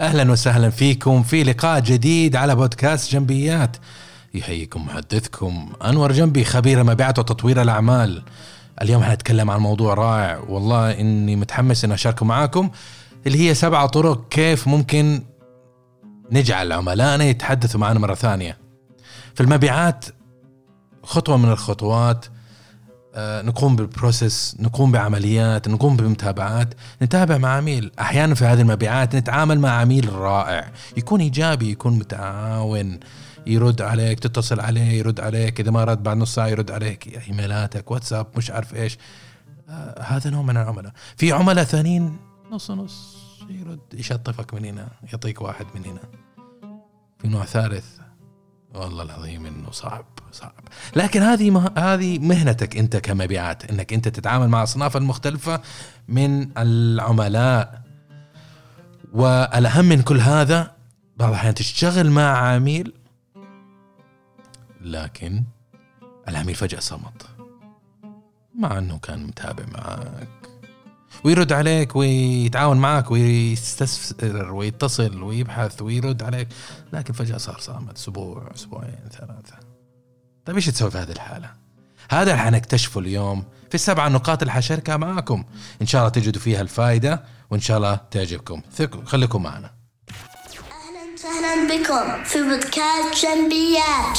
أهلا وسهلا فيكم في لقاء جديد على بودكاست جنبيات. يحييكم محدثكم أنور جنبي خبير مبيعات وتطوير الأعمال. اليوم حنتكلم عن موضوع رائع. والله إني متحمس ان أشاركه معاكم اللي هي سبعة طرق كيف ممكن نجعل عملائنا يتحدثوا معنا مرة ثانية. في المبيعات خطوة من الخطوات نقوم بالبروسيس نقوم بعمليات نقوم بمتابعات نتابع مع عميل. أحيانا في هذه المبيعات نتعامل مع عميل رائع. يكون إيجابي يكون متعاون يرد عليك تتصل عليه يرد عليك. إذا ما رد بعد نص ساعة يرد عليك. إيميلاتك واتساب مش عارف إيش. آه هذا نوع من العملاء. في عملاء ثانيين نص نص يرد يشطفك من هنا يعطيك واحد من هنا. في نوع ثالث والله العظيم إنه صعب. صعب. لكن هذه مه... هذه مهنتك انت كمبيعات انك انت تتعامل مع اصناف المختلفة من العملاء. والأهم من كل هذا بعض الأحيان تشتغل مع عميل لكن العميل فجأة صمت. مع أنه كان متابع معك. ويرد عليك ويتعاون معك ويستفسر ويتصل ويبحث ويرد عليك لكن فجأة صار صامت. أسبوع أسبوعين ثلاثة. طيب إيش تسوي في هذه الحالة؟ هذا اللي حنكتشفه اليوم في السبع نقاط اللي حشاركها معاكم. إن شاء الله تجدوا فيها الفائدة وإن شاء الله تعجبكم. خليكم معنا. أهلا وسهلا بكم في بودكاست جنبيات.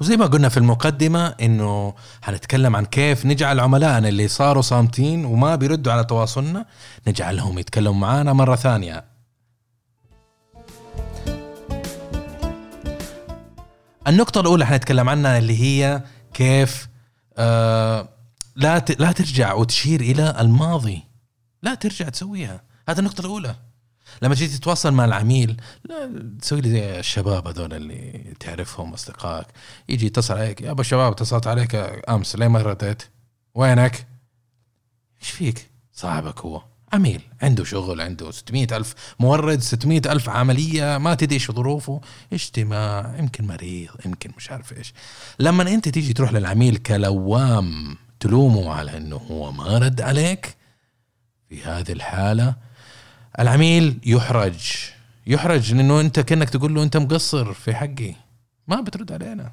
وزي ما قلنا في المقدمة إنه حنتكلم عن كيف نجعل عملائنا اللي صاروا صامتين وما بيردوا على تواصلنا نجعلهم يتكلموا معنا مرة ثانية. النقطة الأولى حنتكلم عنها اللي هي كيف آه لا لا ترجع وتشير إلى الماضي. لا ترجع تسويها. هذا النقطة الأولى. لما تيجي تتواصل مع العميل لا تسوي لي زي الشباب هذول اللي تعرفهم أصدقائك يجي يتصل عليك يا أبو الشباب اتصلت عليك أمس ليه ما رديت؟ وينك؟ إيش فيك؟ صاحبك هو عميل عنده شغل عنده 600 ألف مورد 600 ألف عملية ما تدري إيش ظروفه اجتماع يمكن مريض يمكن مش عارف إيش لما أنت تيجي تروح للعميل كلوام تلومه على إنه هو ما رد عليك في هذه الحالة العميل يحرج. يحرج لأنه أنت كأنك تقول له أنت مقصر في حقي. ما بترد علينا.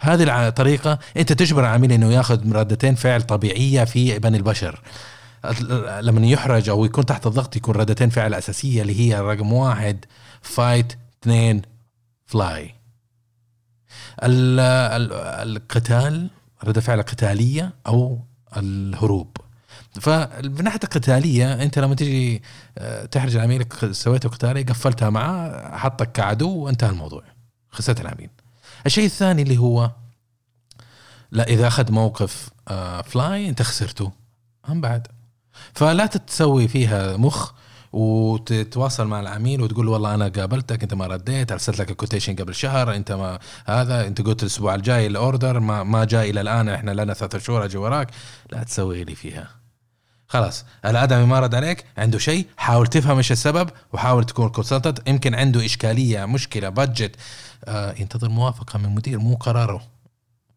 هذه الطريقة أنت تجبر العميل أنه يأخذ ردتين فعل طبيعية في بني البشر. لما يحرج أو يكون تحت الضغط يكون ردتين فعل أساسية اللي هي رقم واحد fight اثنين flight القتال ردة فعل قتالية أو الهروب. فمن ناحيه القتالية أنت لما تيجي آه، تحرج عميلك سويته قتالي قفلتها معاه حطك كعدو وانتهى الموضوع. خسرت العميل الشيء الثاني اللي هو لا إذا أخذ موقف آه، flight أنت خسرته. هم بعد. فلا تتسوي فيها مخ وتتواصل مع العميل وتقول له والله أنا قابلتك أنت ما رديت أرسلت لك ال quotation قبل شهر أنت ما هذا أنت قلت الأسبوع الجاي ال order ما ما جاء إلى الآن إحنا لنا ثلاثة شهور أجي وراك. لا تسوي لي فيها. خلاص الادمي ما رد عليك عنده شيء حاول تفهم إيش السبب وحاول تكون consultant يمكن عنده إشكالية مشكلة budget آه ينتظر موافقة من مدير مو قراره.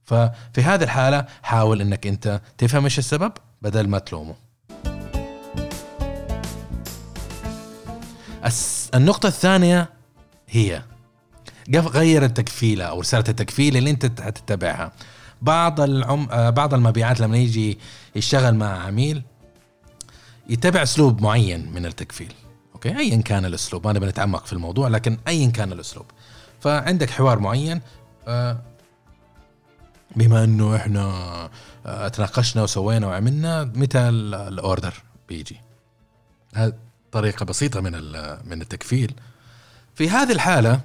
ففي هذه الحالة حاول إنك أنت تفهم إيش السبب بدل ما تلومه. النقطة الثانية هي غير التكفيلة أو رسالة التكفيل اللي أنت حتتبعها بعض العم... آه، بعض المبيعات لما يجي يشتغل مع عميل يتبع اسلوب معين من التكفيل. أوكي؟ ايا كان الأسلوب ما نبي نتعمق في الموضوع لكن ايا كان الأسلوب. فعندك حوار معين آه، بما إنه إحنا آه، تناقشنا وسوينا وعملنا متى ال- الأوردر بيجي. هذه طريقة بسيطة من من التكفيل. في هذه الحالة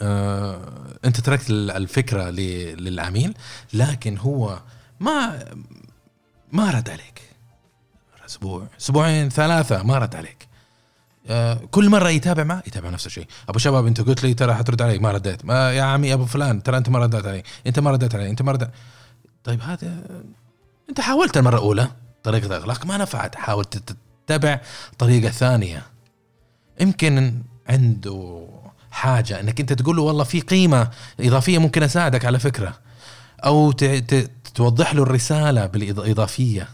آه، أنت تركت ال- الفكرة للعميل لكن هو ما ما رد عليك. أسبوع. أسبوعين ثلاثة ما رد عليك. آه، كل مرة يتابع معه يتابع نفس الشيء. أبو شباب أنت قلت لي ترى حترد علي. ما رديت. ما يا عمي أبو فلان ترى أنت ما رديت علي. أنت ما رديت علي. أنت ما رديت. طيب هذا أنت حاولت المرة الأولى طريقة اغلاق ما نفعت. حاول تتبع طريقة ثانية. يمكن عنده حاجة إنك أنت تقول له والله في قيمة إضافية ممكن أساعدك على فكرة. أو توضح له الرسالة بالاضافيه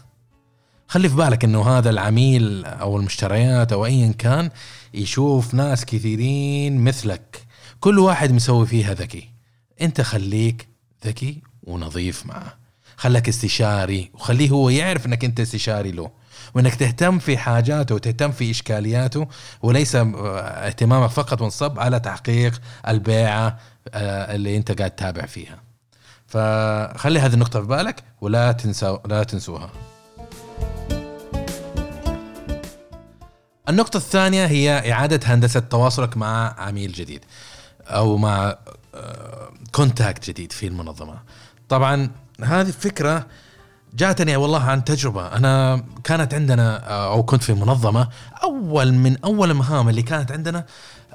خلي في بالك إنه هذا العميل أو المشتريات أو ايا كان يشوف ناس كثيرين مثلك. كل واحد مسوي فيها ذكي. أنت خليك ذكي ونظيف معه. خلك استشاري وخليه هو يعرف إنك أنت استشاري له. وإنك تهتم في حاجاته وتهتم في إشكالياته وليس آه، اهتمامك فقط منصب على تحقيق البيعة آه، اللي أنت قاعد تتابع فيها. فخلي هذه النقطة في بالك ولا تنسى لا تنسوها. النقطة الثانية هي إعادة هندسة تواصلك مع عميل جديد أو مع contact جديد في المنظمة. طبعا هذه الفكرة جاتني والله عن تجربة. أنا كانت عندنا آه، أو كنت في منظمة أول من أول المهام اللي كانت عندنا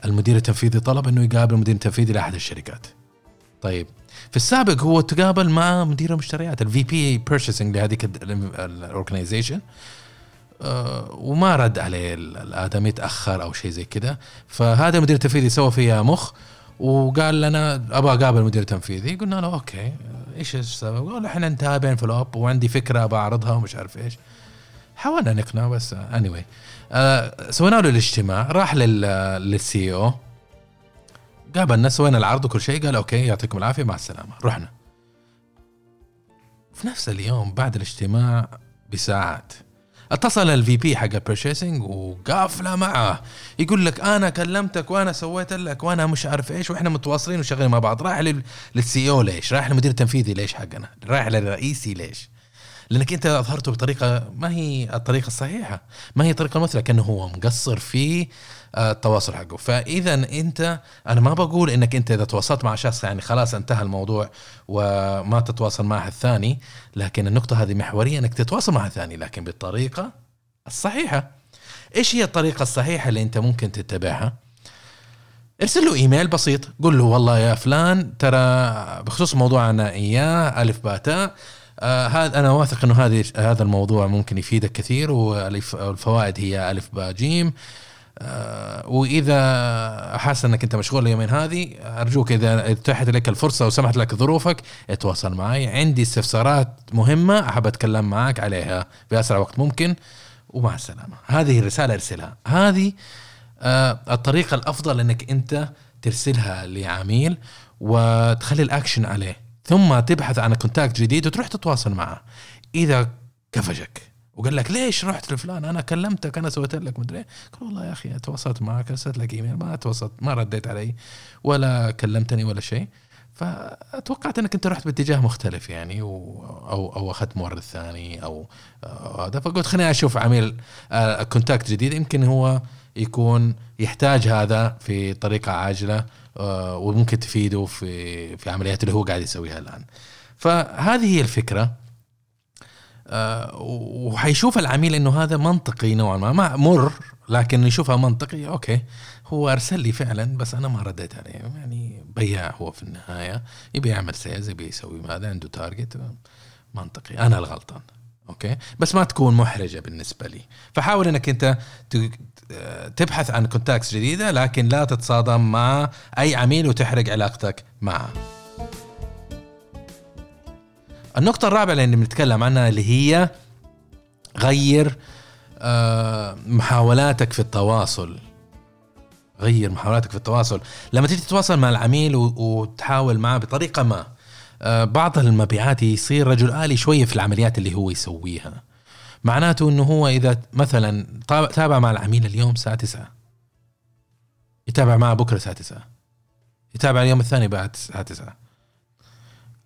المدير التنفيذي طلب أنه يقابل المدير التنفيذي لأحد الشركات. طيب في السابق هو تقابل مع مدير المشتريات ال VP purchasing لهذيك ال organization آه، وما رد عليه ال- الادمي تأخر أو شيء زي كذا فهذا المدير التنفيذي سوى فيها مخ وقال لنا أبغى أقابل المدير التنفيذي قلنا له okay إيش السبب؟ قال إحنا نتابع follow up وعندي فكرة بعرضها ومش عارف إيش. حاولنا نقنعه بس اني anyway. آه سوينا له الاجتماع راح لل لل CEO قابلنا سوينا العرض وكل شيء قال okay يعطيكم العافية مع السلامة رحنا في نفس اليوم بعد الاجتماع بساعات اتصل ال VP حق ال purchasing وقافلة معه يقول لك أنا كلمتك وأنا سويت لك وأنا مش عارف إيش وإحنا متواصلين وشغالين مع بعض رايح لل- لل CEO ليش؟ رايح للمدير التنفيذي ليش حقنا؟ رايح للرئيسي ليش؟ لأنك أنت أظهرته بطريقة ما هي الطريقة الصحيحة، ما هي الطريقة المثلى كأنه هو مقصر في آه، التواصل حقه، فإذا أنت أنا ما بقول إنك أنت إذا تواصلت مع شخص يعني خلاص انتهى الموضوع وما تتواصل مع أحد ثاني، لكن النقطة هذه محورية إنك تتواصل مع ثاني لكن بالطريقة الصحيحة. إيش هي الطريقة الصحيحة اللي أنت ممكن تتبعها؟ ارسل له إيميل بسيط قول له والله يا فلان ترى بخصوص موضوعنا إياه ألف باء آه هذا أنا واثق إنه هذه هذا الموضوع ممكن يفيدك كثير والفوائد هي ألف باء جيم. آه وإذا حاسس إنك أنت مشغول اليومين هذه أرجوك إذا اتاحت لك الفرصة وسمحت لك ظروفك اتواصل معي. عندي استفسارات مهمة أحب أتكلم معك عليها بأسرع وقت ممكن ومع السلامة. هذه الرسالة أرسلها. هذه آه، الطريقة الأفضل إنك أنت ترسلها لعميل وتخلي الأكشن عليه. ثم تبحث عن contact جديد وتروح تتواصل معه. إذا كفشك وقال لك ليش رحت لفلان؟ أنا كلمتك أنا سويت لك مدري إيه. قال والله يا أخي تواصلت معك ارسلت لك إيميل ما تواصلت ما رديت علي ولا كلمتني ولا شيء. فأتوقعت إنك أنت رحت باتجاه مختلف يعني و أو أو أخذت مورد ثاني أو أو هذا. فقلت خليني أشوف عميل آه، كونتاكت جديد. يمكن هو يكون يحتاج هذا في طريقة عاجلة آه، وممكن تفيده في في عمليات اللي هو قاعد يسويها الآن. فهذه هي الفكرة. آه، وحيشوف العميل إنه هذا منطقي نوعا ما. ما مر لكن يشوفها منطقي. okay. هو أرسل لي فعلا بس أنا ما رديت عليه. يعني بياع هو في النهاية. يبي يعمل sales يبي يسوي هذا عنده target منطقي. أنا الغلطان. okay؟ بس ما تكون محرجة بالنسبة لي. فحاول إنك أنت تبحث عن contacts جديدة لكن لا تتصادم مع أي عميل وتحرق علاقتك معه. النقطة الرابعة اللي بنتكلم عنها اللي هي غير آه، محاولاتك في التواصل. غير محاولاتك في التواصل. لما تيجي تتواصل مع العميل وتحاول معه بطريقة ما بعض المبيعات يصير رجل آلي شوية في العمليات اللي هو يسويها. معناته إنه هو إذا مثلا تابع مع العميل اليوم الساعة 9 يتابع معه بكرة الساعة 9 يتابع اليوم الثاني بعد الساعة 9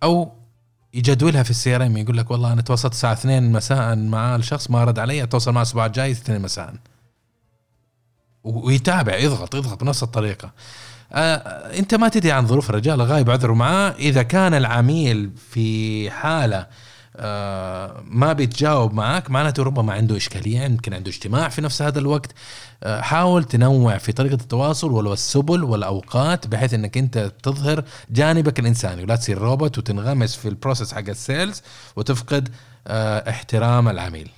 أو يجدولها في السي إم يقول لك والله أنا تواصلت الساعة 2 مساء مع الشخص ما رد علي اتواصل معه الأسبوع الجاي 2 مساء. ويتابع يضغط يضغط بنفس الطريقة. آه انت ما تدري عن ظروف الرجال غايب عذره معاه. إذا كان العميل في حالة آه، ما بيتجاوب معك معناته ربما عنده إشكالية يمكن عنده اجتماع في نفس هذا الوقت. آه، حاول تنوع في طريقة التواصل ولو السبل والأوقات بحيث إنك أنت تظهر جانبك الإنساني. ولا تصير روبوت وتنغمس في ال process حق ال sales وتفقد آه، احترام العميل.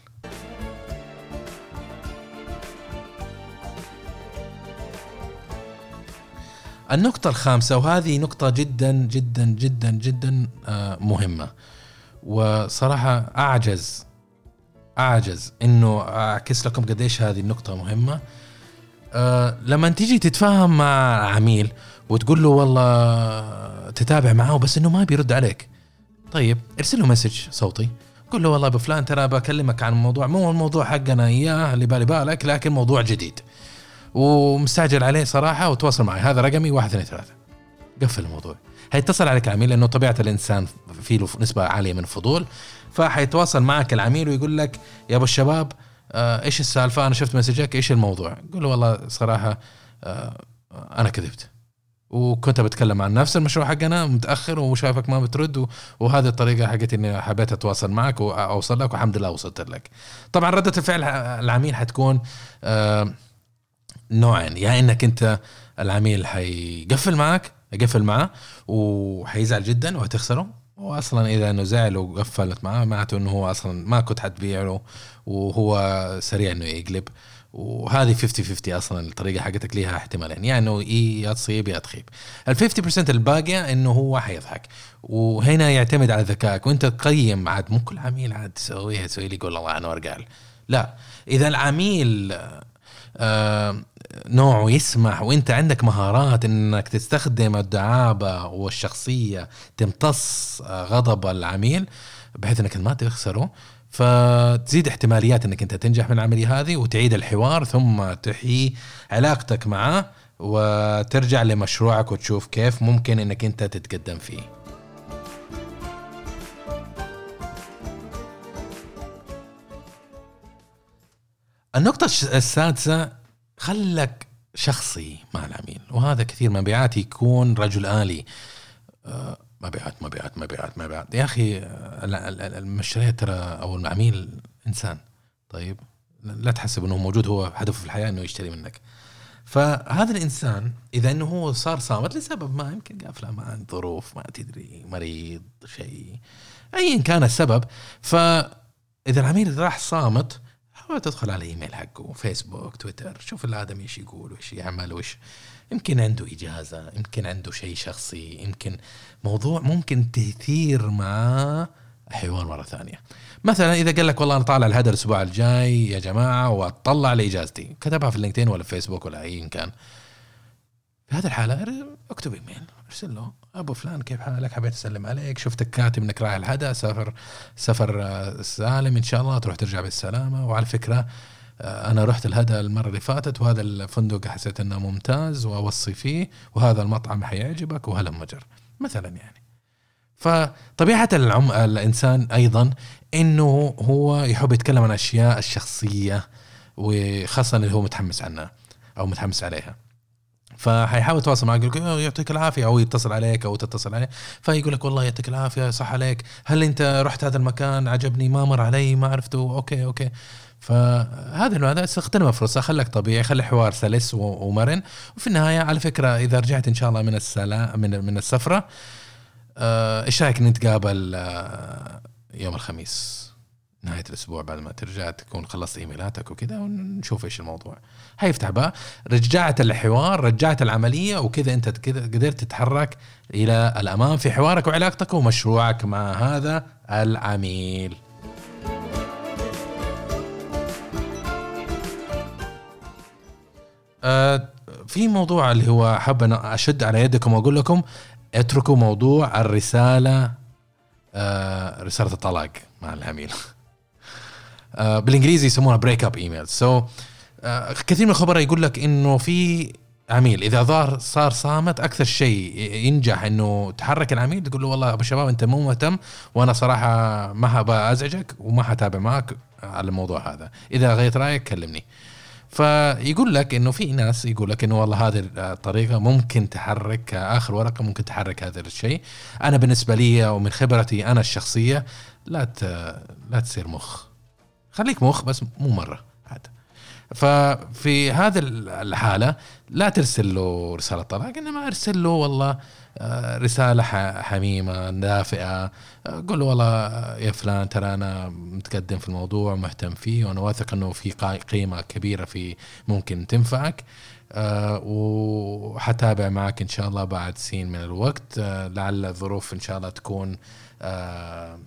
النقطة الخامسة وهذه نقطة جدا جدا جدا جدا آه، مهمة. وصراحة أعجز أعجز إنه أعكس لكم قديش هذه النقطة مهمة. آه، لما تيجي تتفاهم مع عميل وتقول له والله تتابع معاه بس إنه ما بيرد عليك طيب ارسل له مسج صوتي. قول له والله أبو فلان ترى بكلمك عن موضوع مو الموضوع حقنا إياه اللي بالي بالك لكن موضوع جديد. ومستعجل عليه صراحة وتواصل معي. هذا رقمي واحد اثنين ثلاثة. قفل الموضوع. هيتصل عليك عميل لأنه طبيعة الإنسان في له نسبة عالية من الفضول. فحيتواصل معك العميل ويقول لك يا أبو الشباب آه إيش السالفة؟ أنا شفت مسجك إيش الموضوع؟ قول له والله صراحة آه أنا كذبت. وكنت بتكلم عن نفس المشروع حقنا متأخر وشايفك ما بترد وهذه الطريقة حقتي إني حبيت أتواصل معك واوصل لك والحمد لله وصلت لك. طبعا ردة الفعل العميل حتكون آه نوعين يا إنك أنت العميل حيقفل معك يقفل معه وحيزعل جدا وهتخسره واصلا إذا إنه زعل وقفلت معاه معناته إنه هو أصلا ما كنت حتبيع له وهو سريع إنه يقلب. وهذه 50 50 أصلا الطريقة حقتك ليها احتمالين يا إنه إيه يا تصيب يا تخيب. ال 50% الباقية إنه هو حيضحك. وهنا يعتمد على ذكائك. وأنت تقيم عاد مو كل عميل عاد تسويها تسوي لي يقول الله انور قال لا إذا العميل نوعه يسمح وانت عندك مهارات انك تستخدم الدعابة والشخصية تمتص آه، غضب العميل بحيث انك ما تخسره. فتزيد احتماليات انك انت تنجح من العملية هذه وتعيد الحوار ثم تحيي علاقتك معه وترجع لمشروعك وتشوف كيف ممكن انك انت تتقدم فيه. النقطة السادسة خلك شخصي مع العميل وهذا كثير مبيعات يكون رجل آلي. آه، مبيعات مبيعات مبيعات مبيعات. يا أخي آه، ال- ال- ال- المشتري ترى أو العميل إنسان. طيب لا تحسب أنه موجود هو هدفه في الحياة أنه يشتري منك. فهذا الإنسان إذا أنه هو صار صامت لسبب ما يمكن قافلة ما ظروف ما تدري مريض شيء. أيا كان السبب. فإذا العميل راح صامت حاول تدخل على الايميل حقه فيسبوك تويتر شوف الآدمي إيش يقول وإيش يعمل وإيش. يمكن عنده إجازة يمكن عنده شيء شخصي يمكن موضوع ممكن تثير معاه حوار مرة ثانية. مثلا إذا قال لك والله أنا طالع الهدر الأسبوع الجاي يا جماعة وأطلع لإجازتي. كتبها في اللينكدين ولا في فيسبوك ولا ايا كان. في هذه الحالة اكتب إيميل ارسل له. أبو فلان كيف حالك؟ حبيت أسلم عليك. شفتك كاتب إنك رايح الهدى. سفر سفر آه، سالم. إن شاء الله تروح ترجع بالسلامة. وعلى فكرة آه، أنا رحت الهدى المرة اللي فاتت وهذا الفندق حسيت إنه ممتاز وأوصي فيه وهذا المطعم حيعجبك وهلم مجر مثلا يعني. فطبيعة العم... الإنسان أيضا أنه هو يحب يتكلم عن أشياء الشخصية وخاصة اللي هو متحمس عنها أو متحمس عليها. فحيحاول يتواصل معك يقول لك "أوه، يعطيك العافية. أو يتصل عليك أو تتصل عليه. فيقول لك والله يعطيك العافية صح عليك. هل أنت رحت هذا المكان؟ عجبني ما مر علي ما عرفته. okay okay. فهذا هذا استخدمها فرصة خليك طبيعي خلي حوار سلس ومرن. وفي النهاية على فكرة إذا رجعت إن شاء الله من السلا من من السفرة آه، إيش رأيك نتقابل آه، يوم الخميس؟ نهاية الأسبوع بعد ما ترجع تكون خلصت إيميلاتك وكذا ونشوف إيش الموضوع. حيفتح بقى. رجعت الحوار رجعت العملية وكذا أنت كذا قدرت تتحرك إلى الأمام في حوارك وعلاقتك ومشروعك مع هذا العميل. آه، في موضوع اللي هو حاب أنا أشد على يدكم وأقول لكم اتركوا موضوع الرسالة آه، رسالة الطلاق مع العميل. بالإنجليزي يسمونها break up email so كثير من الخبراء يقول لك إنه في عميل إذا ظهر صار صامت أكثر شيء ينجح إنه تحرك العميل تقول له والله أبو شباب أنت مو مهتم وأنا صراحة ما حابى أزعجك وما حتابع معك على الموضوع هذا. إذا غيرت رأيك كلمني. فيقول لك إنه في ناس يقول لك إنه والله هذه الطريقة ممكن تحرك آخر ورقة ممكن تحرك هذا الشيء. أنا بالنسبة لي ومن خبرتي أنا الشخصية لا لا تصير مخ. خليك مخ بس مو مرة عاد. ففي هذه الحالة لا ترسل له رسالة طلاق إنما ارسل له والله آه، رسالة حميمة دافئة آه، قول له والله يا فلان ترى أنا متقدم في الموضوع مهتم فيه وأنا واثق إنه في قيمة كبيرة في ممكن تنفعك آه، وحتابع معك إن شاء الله بعد سين من الوقت آه، لعل الظروف إن شاء الله تكون آه،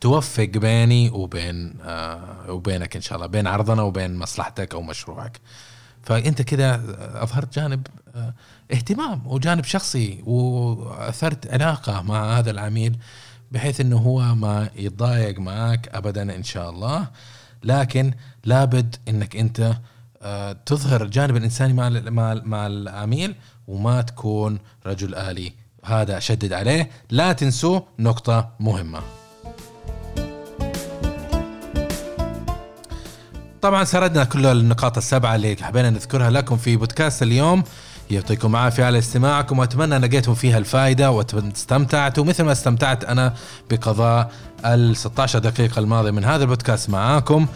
توفق بيني وبين آه وبينك إن شاء الله بين عرضنا وبين مصلحتك أو مشروعك. فأنت كذا أظهرت جانب آه اهتمام وجانب شخصي وأثرت علاقة مع هذا العميل بحيث إنه هو ما يتضايق معك ابدا إن شاء الله. لكن لابد إنك أنت آه تظهر الجانب الإنساني مع مع مع العميل وما تكون رجل آلي. هذا أشدد عليه. لا تنسوا نقطة مهمة. طبعا سردنا كل النقاط السبعة اللي حبينا نذكرها لكم في بودكاست اليوم. يعطيكم العافية على استماعكم وأتمنى لقيتم فيها الفائدة واستمتعتوا مثل ما استمتعت أنا بقضاء ال 16 دقيقة الماضية من هذا البودكاست معاكم.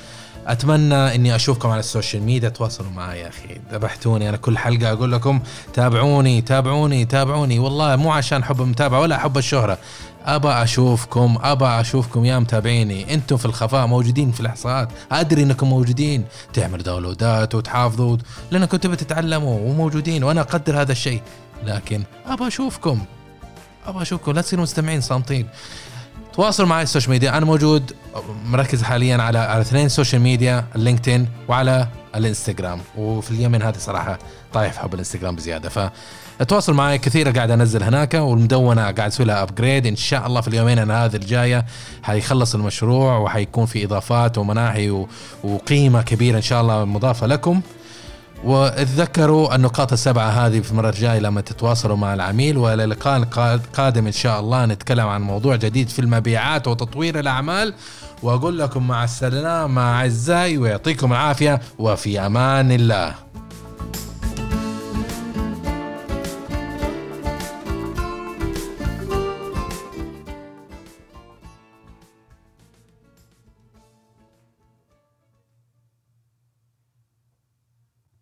أتمنى إني أشوفكم على ال social media تواصلوا معي يا أخي. ذبحتوني أنا كل حلقة أقول لكم تابعوني تابعوني تابعوني. والله مو عشان حب المتابعة ولا حب الشهرة. ابى أشوفكم ابى أشوفكم يا متابعيني. أنتم في الخفاء موجودين في الإحصاءات. أدري إنكم موجودين. تعملوا download ات وتحافظوا لأنكم تبي تتعلموا وموجودين وأنا أقدر هذا الشيء. لكن ابى أشوفكم. ابى أشوفكم. لا تصيروا مستمعين صامتين. تواصلوا معي ال social media. أنا موجود مركز حاليا على على اثنين social media اللينكدين وعلى الإنستغرام. وفي اليومين هذه صراحة طايح في حب الإنستغرام بزيادة. فتواصل معي كثير قاعد أنزل هناك والمدونة قاعد أسوي لها upgrade إن شاء الله في اليومين أنا هذه الجاية حيخلص المشروع وحيكون في إضافات ومناحي و- وقيمة كبيرة إن شاء الله مضافة لكم. واتذكروا النقاط السبعة هذه في المرة الجاية لما تتواصلوا مع العميل. وإلى لقاء قادم إن شاء الله نتكلم عن موضوع جديد في المبيعات وتطوير الأعمال. وأقول لكم مع السلامة أعزائي ويعطيكم العافية وفي أمان الله.